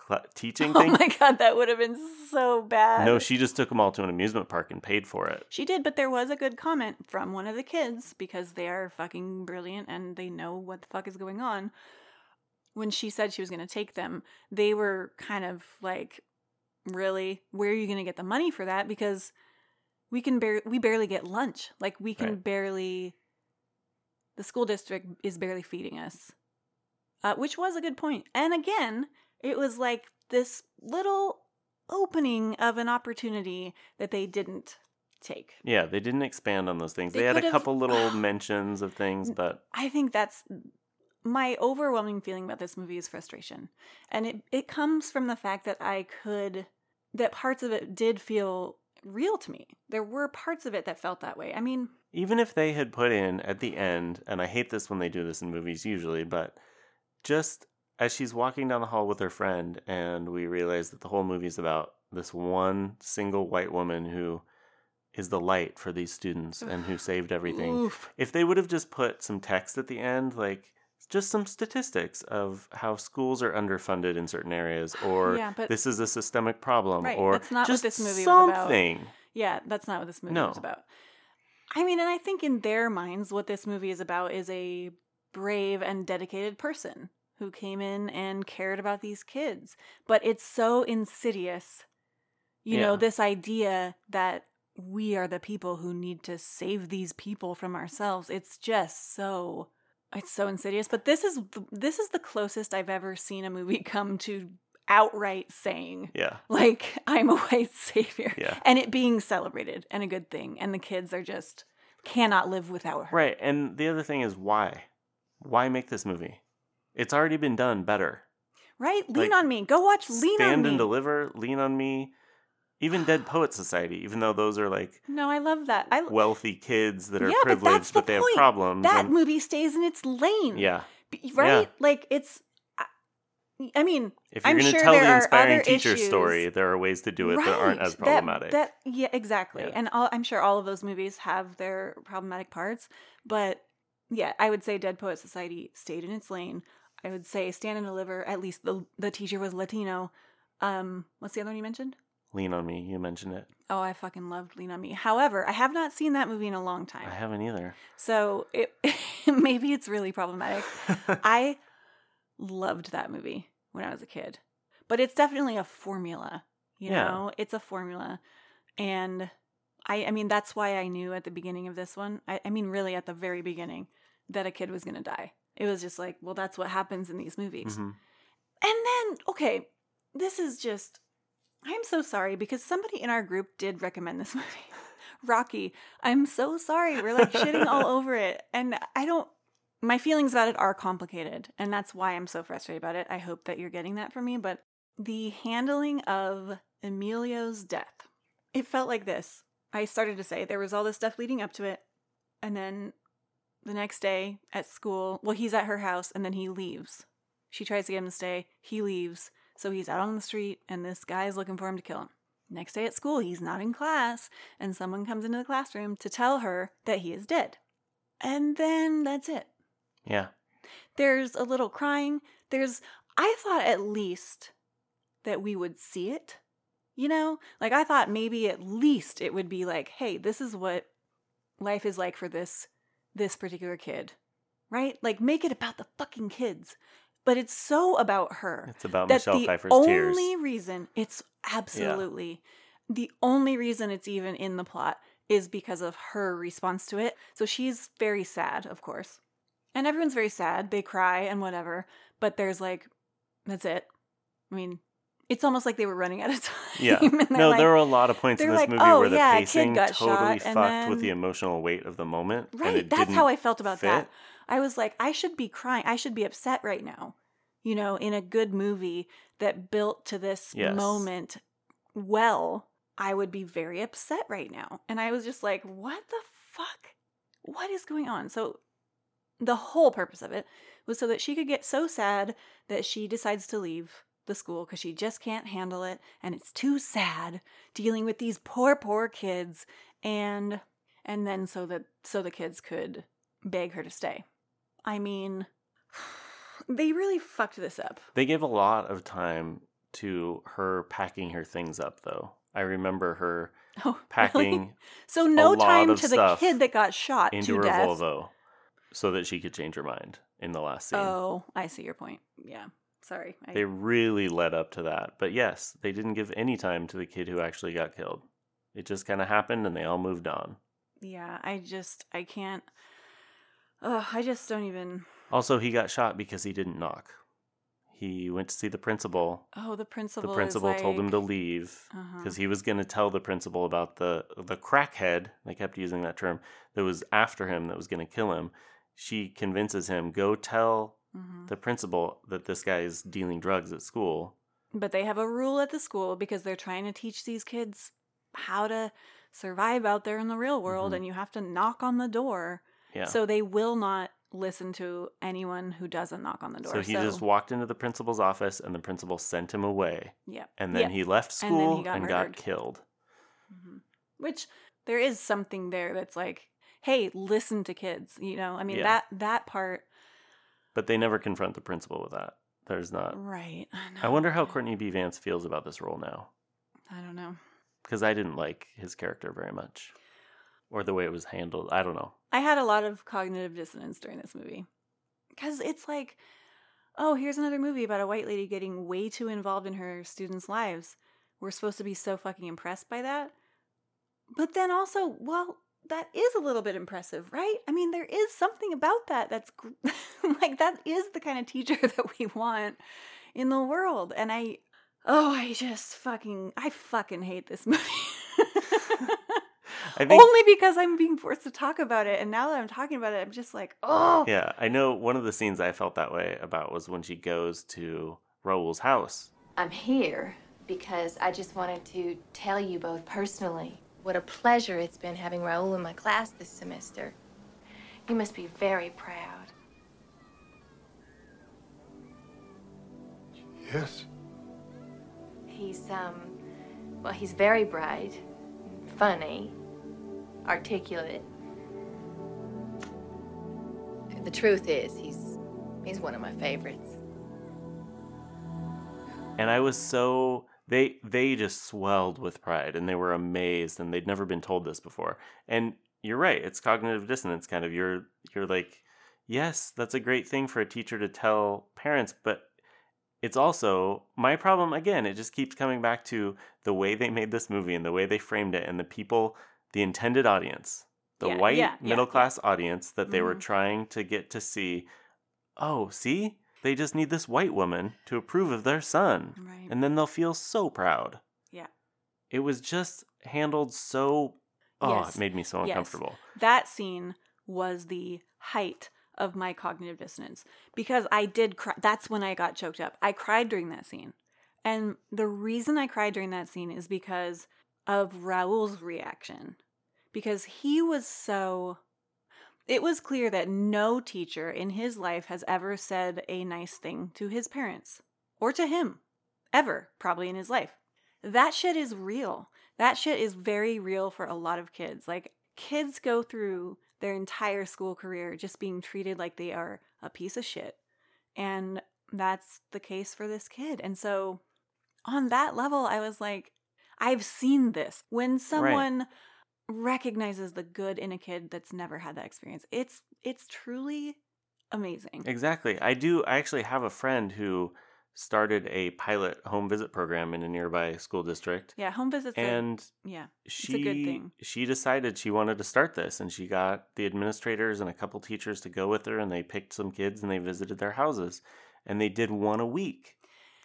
cl- teaching Oh thing. my god, that would have been so bad. No, she just took them all to an amusement park and paid for it. She did, but there was a good comment from one of the kids because they are fucking brilliant and they know what the fuck is going on. When she said she was going to take them, they were kind of like, "Really? Where are you going to get the money for that?" Because we can bar- we barely get lunch. Like we can Right. barely the school district is barely feeding us. Uh, which was a good point. And again, it was like this little opening of an opportunity that they didn't take. Yeah, they didn't expand on those things. They They, had a couple little mentions of things, but I think that's my overwhelming feeling about this movie is frustration. And it, it comes from the fact that I could, that parts of it did feel real to me. There were parts of it that felt that way. I mean, even if they had put in at the end, and I hate this when they do this in movies usually, but just as she's walking down the hall with her friend, and we realize that the whole movie is about this one single white woman who is the light for these students and who saved everything. Oof. If they would have just put some text at the end, like just some statistics of how schools are underfunded in certain areas, or Yeah, but- this is a systemic problem, Right, or that's not what just this movie was about. something. Yeah, that's not what this movie No. was about. I mean, and I think in their minds, what this movie is about is a brave and dedicated person who came in and cared about these kids. But it's so insidious, you know, this idea that we are the people who need to save these people from ourselves. It's just so it's so insidious. But this is this is the closest I've ever seen a movie come to outright saying Yeah. like I'm a white savior, Yeah. and it being celebrated and a good thing, and the kids are just cannot live without her. Right. And the other thing is why? Why make this movie? It's already been done better. Right? Lean Like, on me. Go watch Lean on Stand Me. and deliver, lean on me. Even Dead Poet Society, even though those are like no, I love that. I wealthy kids that are yeah, but that's privileged, the but, they point. have problems. That and- movie stays in its lane. yeah. Right? Like it's. I- I mean, If you're I'm going to sure tell the inspiring teacher issues. story, there are ways to do it that aren't as problematic. That, yeah, exactly. Yeah. And all, I'm sure all of those movies have their problematic parts, but yeah, I would say Dead Poet Society stayed in its lane. I would say Stand and Deliver. At least the the teacher was Latino. Um, what's the other one you mentioned? Lean on me, you mentioned it. Oh, I fucking loved Lean on Me. However, I have not seen that movie in a long time. I haven't either. So it maybe it's really problematic. I loved that movie when I was a kid. But it's definitely a formula, you Yeah. know? It's a formula. And I I mean that's why I knew at the beginning of this one, I, I mean really at the very beginning, that a kid was gonna die. It was just like, well, that's what happens in these movies. Mhm. And then, okay, this is just I'm so sorry because somebody in our group did recommend this movie. Rocky. I'm so sorry. We're like shitting all over it. And I don't my feelings about it are complicated, and that's why I'm so frustrated about it. I hope that you're getting that from me, but the handling of Emilio's death. It felt like this. I started to say there was all this stuff leading up to it, and then the next day at school, well, he's at her house and then he leaves. She tries to get him to stay. He leaves. So he's out on the street and this guy is looking for him to kill him. Next day at school, he's not in class and someone comes into the classroom to tell her that he is dead. And then that's it. Yeah. There's a little crying. There's, I thought at least that we would see it. You know, like I thought maybe at least it would be like, hey, this is what life is like for this this particular kid, right? Like make it about the fucking kids. But it's so about her. It's about that Michelle the Pfeiffer's only tears. Only reason it's absolutely the only reason it's even in the plot is because of her response to it. So she's very sad, of course. And everyone's very sad. They cry and whatever. But there's like, that's it. I mean, it's almost like they were running out of time. Yeah. No, like- there were a lot of points in this like, movie "Oh, where the yeah, pacing totally shot," and fucked with the emotional weight of the moment. and Right. That's how I felt about that. I was like, I should be crying. I should be upset right now. You know, in a good movie that built to this Yes. moment well, I would be very upset right now. And I was just like, what the fuck? What is going on? So the whole purpose of it was so that she could get so sad that she decides to leave the school because she just can't handle it and it's too sad dealing with these poor poor kids and and then so that so the kids could beg her to stay i mean they really fucked this up They gave a lot of time to her packing her things up, though. I remember her Oh, packing really? so no time to the kid that got shot into to her death Volvo so that she could change her mind in the last scene. oh i see your point yeah sorry I, They really led up to that. But yes, they didn't give any time to the kid who actually got killed. It just kind of happened and they all moved on. yeah i just i can't oh i just don't even Also, he got shot because he didn't knock. He went to see the principal. oh the principal The principal told him to leave Uh-huh. because he was going to tell the principal about the the crackhead. They kept using that term that was after him that was going to kill him. She convinces him go tell Mhm. the principal that this guy is dealing drugs at school. But they have a rule at the school because they're trying to teach these kids how to survive out there in the real world Mhm. and you have to knock on the door. Yeah. So they will not listen to anyone who doesn't knock on the door. So he just walked into the principal's office and the principal sent him away. Yeah. And then Yeah. he left And school and got got, murdered. killed. Mm-hmm. which there is something there that's like, hey, listen to kids, you know? I mean Yeah. that that part But they never confront the principal with that. There's not. right. I. I wonder how Courtney B. Vance feels about this role now. I don't know. Because I didn't like his character very much. Or the way it was handled. I don't know. I had a lot of cognitive dissonance during this movie. Because it's like, oh, here's another movie about a white lady getting way too involved in her students' lives. We're supposed to be so fucking impressed by that. But then also, well, that is a little bit impressive, right? I mean, there is something about that that's like, that is the kind of teacher that we want in the world. And I, oh, I just fucking, I fucking hate this movie. I think. Only because I'm being forced to talk about it. And now that I'm talking about it, I'm just like, oh. Yeah, I know one of the scenes I felt that way about was when she goes to Raul's house. I'm here because I just wanted to tell you both personally what a pleasure it's been having Raul in my class this semester. You must be very proud. Yes. He's, um, well, he's very bright, funny, articulate. The truth is, he's, he's one of my favorites. And I was so they they just swelled with pride and they were amazed and they'd never been told this before. And you're right, it's cognitive dissonance kind of. You're you're like, yes, that's a great thing for a teacher to tell parents, but it's also my problem again, it just keeps coming back to the way they made this movie and the way they framed it and the people, the intended audience, the Yeah, white yeah, yeah, middle class audience that they were Mhm. trying to get to see, oh, see? They just need this white woman to approve of their son. Right. And then they'll feel so proud. Yeah. It was just handled so oh, Yes. it made me so Yes. uncomfortable. That scene was the height of my cognitive dissonance because I did cry. That's when I got choked up. I cried during that scene. And the reason I cried during that scene is because of Raul's reaction. Because he was so. It was clear that no teacher in his life has ever said a nice thing to his parents or to him, ever, probably in his life. That shit is real. That shit is very real for a lot of kids. Like, kids go through their entire school career just being treated like they are a piece of shit. And that's the case for this kid. And so, on that level, I was like, I've seen this. When someone recognizes the good in a kid that's never had that experience, it's it's truly amazing. Exactly. I do I actually have a friend who started a pilot home visit program in a nearby school district. Yeah, home visits. And yeah, she it's a good thing. she decided she wanted to start this and she got the administrators and a couple teachers to go with her and they picked some kids and they visited their houses and they did one a week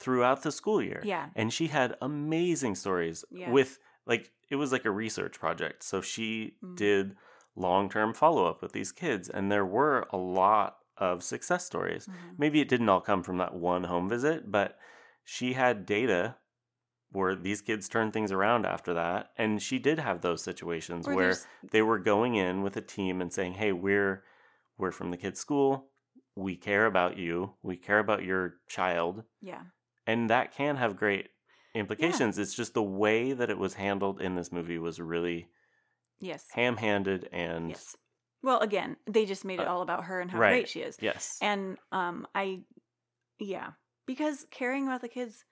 throughout the school year. Yeah. And she had amazing stories Yeah. with like it was like a research project. So she Mm. did long-term follow-up with these kids and there were a lot of success stories. Mm-hmm. Maybe it didn't all come from that one home visit, but she had data where these kids turned things around after that and she did have those situations Or where there's- they were going in with a team and saying hey we're we're from the kids school we care about you we care about your child Yeah. And that can have great implications it's just the way that it was handled in this movie was really Yes. ham-handed and Yes. Well, again, they just made it Uh, all about her and how right. great she is. Yes. And um I yeah, because caring about the kids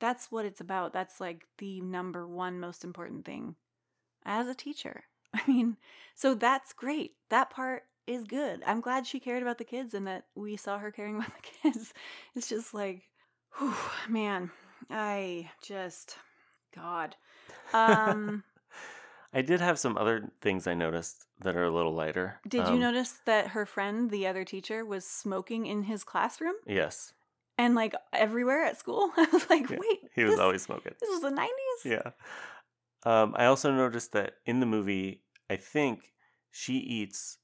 that's what it's about. That's like the number one most important thing as a teacher. I mean, so that's great. That part is good. I'm glad she cared about the kids and that we saw her caring about the kids. It's just like, whew, man, I just, God. Um, I did have some other things I noticed that are a little lighter. did you Um, notice that her friend, the other teacher, was smoking in his classroom Yes. and like everywhere at school? I was like, Yeah, wait, He was this, always smoking. this was the 90s? Yeah. Um, I also noticed that in the movie, I think she eats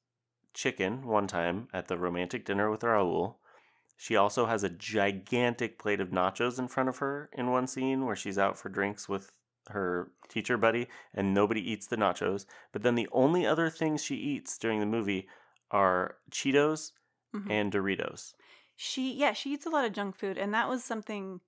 chicken one time at the romantic dinner with Raul. She also has a gigantic plate of nachos in front of her in one scene where she's out for drinks with her teacher buddy and nobody eats the nachos. But then the only other things she eats during the movie are Cheetos Mhm. and Doritos. She yeah, she eats a lot of junk food and that was something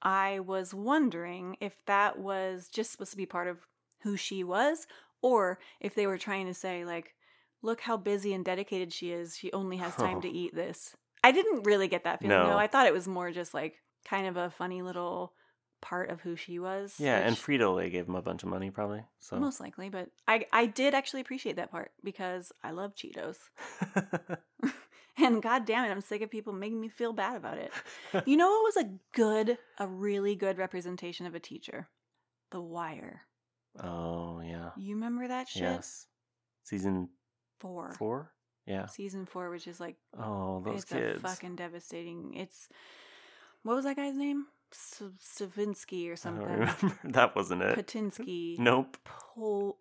I was wondering if that was just supposed to be part of who she was or if they were trying to say like look how busy and dedicated she is. She only has time to Oh. eat this. I didn't really get that feeling. No, No. I thought it was more just like kind of a funny little part of who she was. Yeah, and Frito Lay gave him a bunch of money probably. So most likely, but I I did actually appreciate that part because I love Cheetos. and god damn it, I'm sick of people making me feel bad about it. You know what was a good, a really good representation of a teacher? The Wire. Oh yeah. You remember that shit? Yes. Season Four. four? Yeah. Season four, which is like Oh, those it's kids. a fucking devastating. It's what was that guy's name? Stavinsky or I something. don't remember. That wasn't it. Patinsky. Nope. Pol-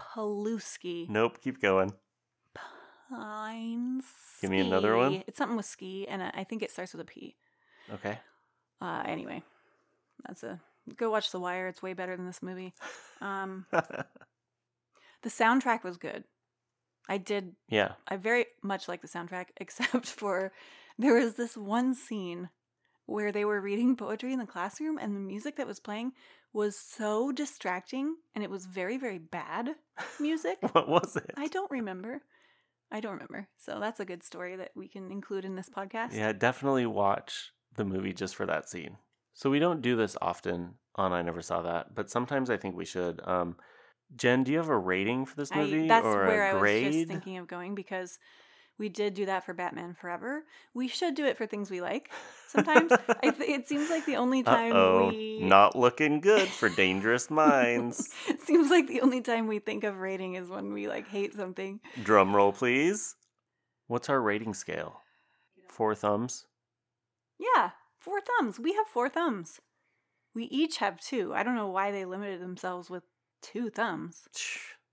Paluski. Nope. Keep going. Pines. Give me another one. It's something with ski, and I I think it starts with a P. Okay. Uh, anyway, that's a go watch The Wire. It's way better than this movie. Um, the soundtrack was good. I did. Yeah. I very much like the soundtrack, except for there was this one scene where they were reading poetry in the classroom, and the music that was playing was so distracting, and it was very, very bad music. what was it? I don't remember. I don't remember. So that's a good story that we can include in this podcast. Yeah, definitely watch the movie just for that scene. So we don't do this often on I Never Saw That, but sometimes I think we should. Um, Jen, do you have a rating for this movie I, that's or where a I was just thinking of going because we did do that for Batman Forever. We should do it for things we like. Sometimes I th- it seems like the only time Uh-oh, we not looking good for Dangerous Minds. it seems like the only time we think of rating is when we like hate something. Drum roll, please. What's our rating scale? Four thumbs. Yeah, four thumbs. We have four thumbs. We each have two. I don't know why they limited themselves with two thumbs.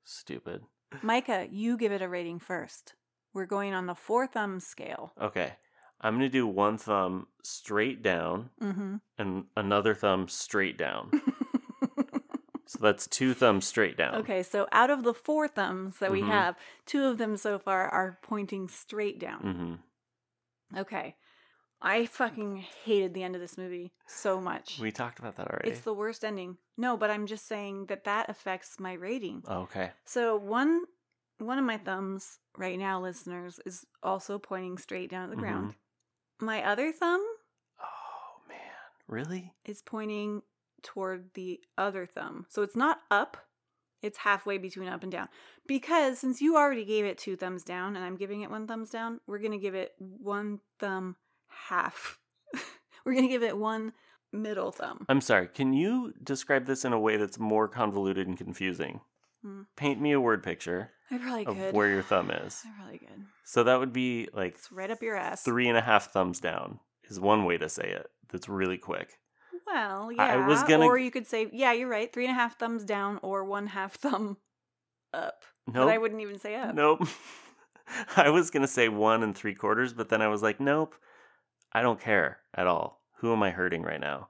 Stupid. Micah, you give it a rating first. We're going on the four thumbs scale. Okay. I'm going to do one thumb straight down Mm-hmm. and another thumb straight down. so that's two thumbs straight down. Okay, so out of the four thumbs that we Mhm. have, two of them so far are pointing straight down. hmm Okay. I fucking hated the end of this movie so much. We talked about that already. It's the worst ending. No, but I'm just saying that that affects my rating. okay. So one one of my thumbs right now, listeners, is also pointing straight down at the ground. Mm-hmm. My other thumb Oh man, Really? is pointing toward the other thumb. So it's not up, it's halfway between up and down. Because since you already gave it two thumbs down and I'm giving it one thumbs down, we're going to give it one thumb half. We're gonna give it one middle thumb. I'm sorry. Can you describe this in a way that's more convoluted and confusing? Hmm. Paint me a word picture I probably of could. where your thumb is. I probably could. So that would be like It's right up your ass. three and a half thumbs down is one way to say it. That's really quick. Well, yeah. I was gonna- Or you could say, yeah, you're right. Three and a half thumbs down or one half thumb up. But I wouldn't even say up. Nope. I was gonna say one and three quarters, but then I was like, nope. I don't care at all. Who am I hurting right now?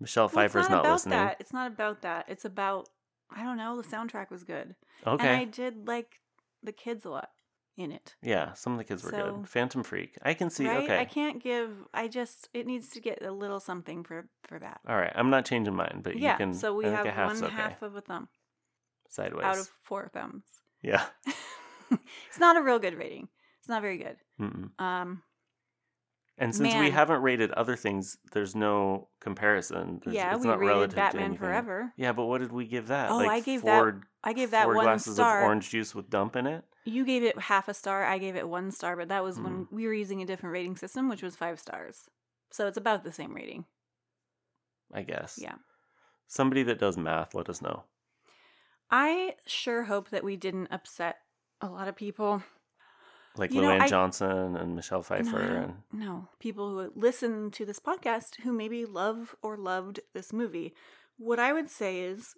Michelle Well, it's Pfeiffer's not, about listening. that. It's not about that. It's about I don't know. The soundtrack was good. Okay. And I did like the kids a lot in it. Yeah, some of the kids were So- good. Phantom Phreak. I can see. right? Okay. I can't give. I just it needs to get a little something for for that. All right. I'm not changing mine, but yeah. you can. so we have a one okay. half of a thumb sideways. out of four thumbs. yeah. It's not a real good rating. It's not very good. Mm-mm. Um. And since we haven't rated other things, there's no comparison. There's, Yeah, it's we not rated Batman. Forever. Yeah, but what did we give that? Oh, like I gave four, that. I gave that four one glasses star. of orange juice with dump in it. You gave it half a star. I gave it one star, but that was Hmm. when we were using a different rating system, which was five stars. So it's about the same rating. I guess. Yeah. Somebody that does math, let us know. I sure hope that we didn't upset a lot of people. Like You know, I- Johnson and Michelle Pfeiffer don't- and no, people who listen to this podcast who maybe love or loved this movie. What I would say is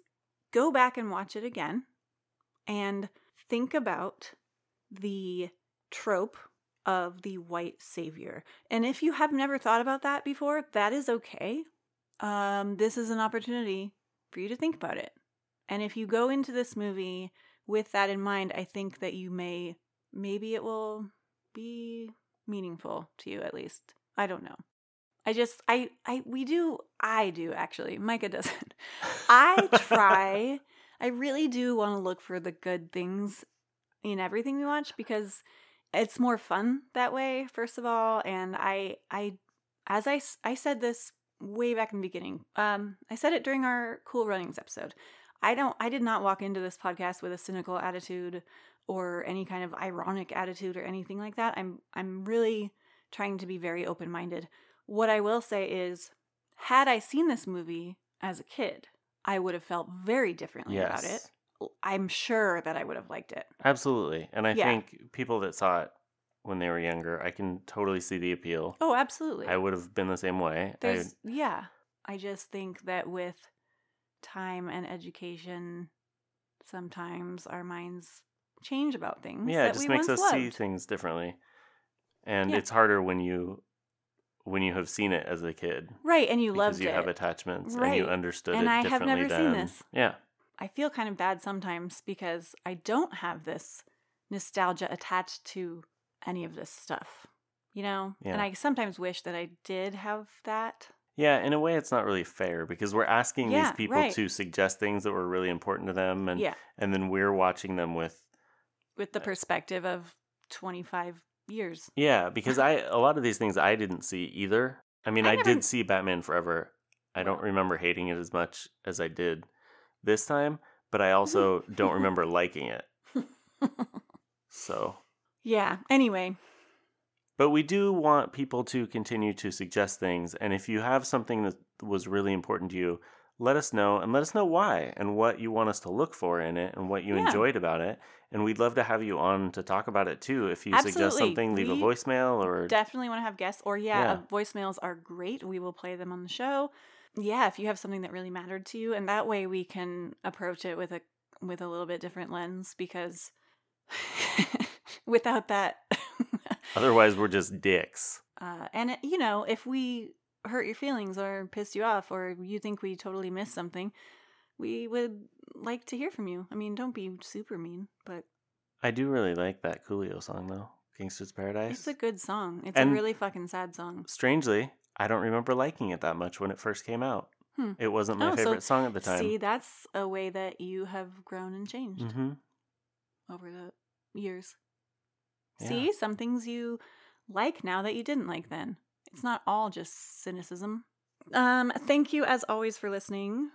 go back and watch it again and think about the trope of the white savior. And if you have never thought about that before, that is okay. Um, this is an opportunity for you to think about it. And if you go into this movie with that in mind, I think that you may, maybe it will be meaningful to you at least. I don't know. I just, I, I, we do, I do actually. Micah doesn't. I try, I really do want to look for the good things in everything we watch because it's more fun that way, first of all. And I, I, as I I said this way back in the beginning, um, I said it during our Cool Runnings episode. I don't I did not walk into this podcast with a cynical attitude or any kind of ironic attitude or anything like that. I'm I'm really trying to be very open-minded. What I will say is had I seen this movie as a kid, I would have felt very differently about it. I'm sure that I would have liked it. Absolutely. And I Yeah. think people that saw it when they were younger, I can totally see the appeal. Oh, absolutely. I would have been the same way. I, yeah. I just think that with time and education, sometimes our minds change about things. yeah, it just makes us see things differently. And Yeah. it's harder when you when you have seen it as a kid. Right, and you love it. because you have it. attachments and Right. you understood it. And it I have differently never then. seen this. Yeah. I feel kind of bad sometimes because I don't have this nostalgia attached to any of this stuff. You know? And I sometimes wish that I did have that. Yeah, in a way it's not really fair because we're asking Yeah, these people right. to suggest things that were really important to them and Yeah. and then we're watching them with with the uh, perspective of 25 years. Yeah, because I a lot of these things I didn't see either. I mean, I I, never- did see Batman Forever. I don't remember hating it as much as I did this time, but I also don't remember liking it. So, Yeah. Anyway, but we do want people to continue to suggest things, and if you have something that was really important to you, let us know and let us know why and what you want us to look for in it and what you Yeah. enjoyed about it. And we'd love to have you on to talk about it too. If you suggest something, leave a voicemail or definitely want to have guests or yeah, Yeah. uh, voicemails are great. We will play them on the show. Yeah, if you have something that really mattered to you and that way we can approach it with a with a little bit different lens because without that otherwise we're just dicks. uh and it, you know, if we hurt your feelings or pissed you off or you think we totally missed something, we would like to hear from you. I mean, don't be super mean, but I do really like that Coolio song though, Gangster's Paradise. it's a good song. It's And- a really fucking sad song. Strangely, I don't remember liking it that much when it first came out. Hmm. It wasn't my Oh, so favorite song at the time. See, that's a way that you have grown and changed hmm over the years. Yeah. See, some things you like now that you didn't like then. It's not all just cynicism. Um, thank you as always for listening.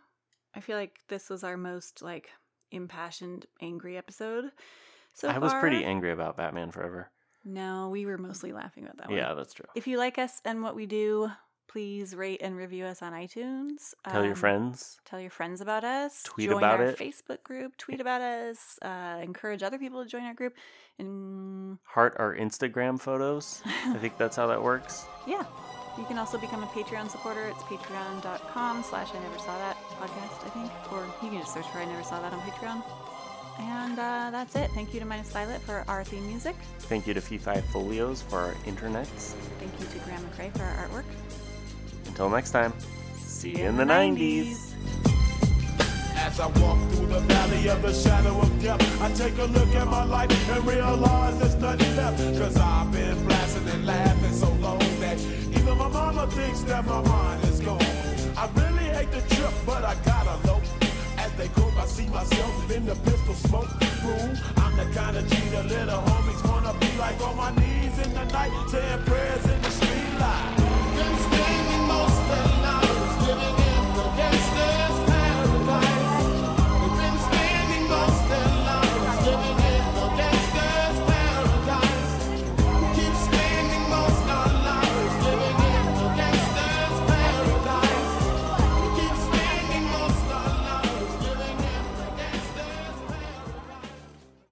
I feel like this was our most like impassioned, angry episode. So I was pretty angry about Batman Forever. No, we were mostly laughing about that one. Yeah, that's true. If you like us and what we do, please rate and review us on iTunes. Tell your Um, friends. Tell your friends about us. Tweet join about our it. Facebook group. Tweet about us. Uh, encourage other people to join our group. And Heart our Instagram photos. I think that's how that works. yeah, you can also become a Patreon supporter. It's patreon.com slash I never saw that podcast, I think. Or you can just search for I never saw that on Patreon. And uh, that's it. Thank you to Minus Violet for our theme music. Thank you to Fee Fi Folios for our internets. Thank you to Graham McRae for our artwork. Until next time, see you in the 90s. As I walk through the valley of the shadow of death, I take a look at my life and realize there's nothing left. Cause I've been blasting and laughing so long that even my mama thinks that my mind is gone. I really hate the trip, but I gotta low. As they I see myself in the pistol smoke room. I'm the kind of the little homies wanna be like on my knees in the night, saying prayers.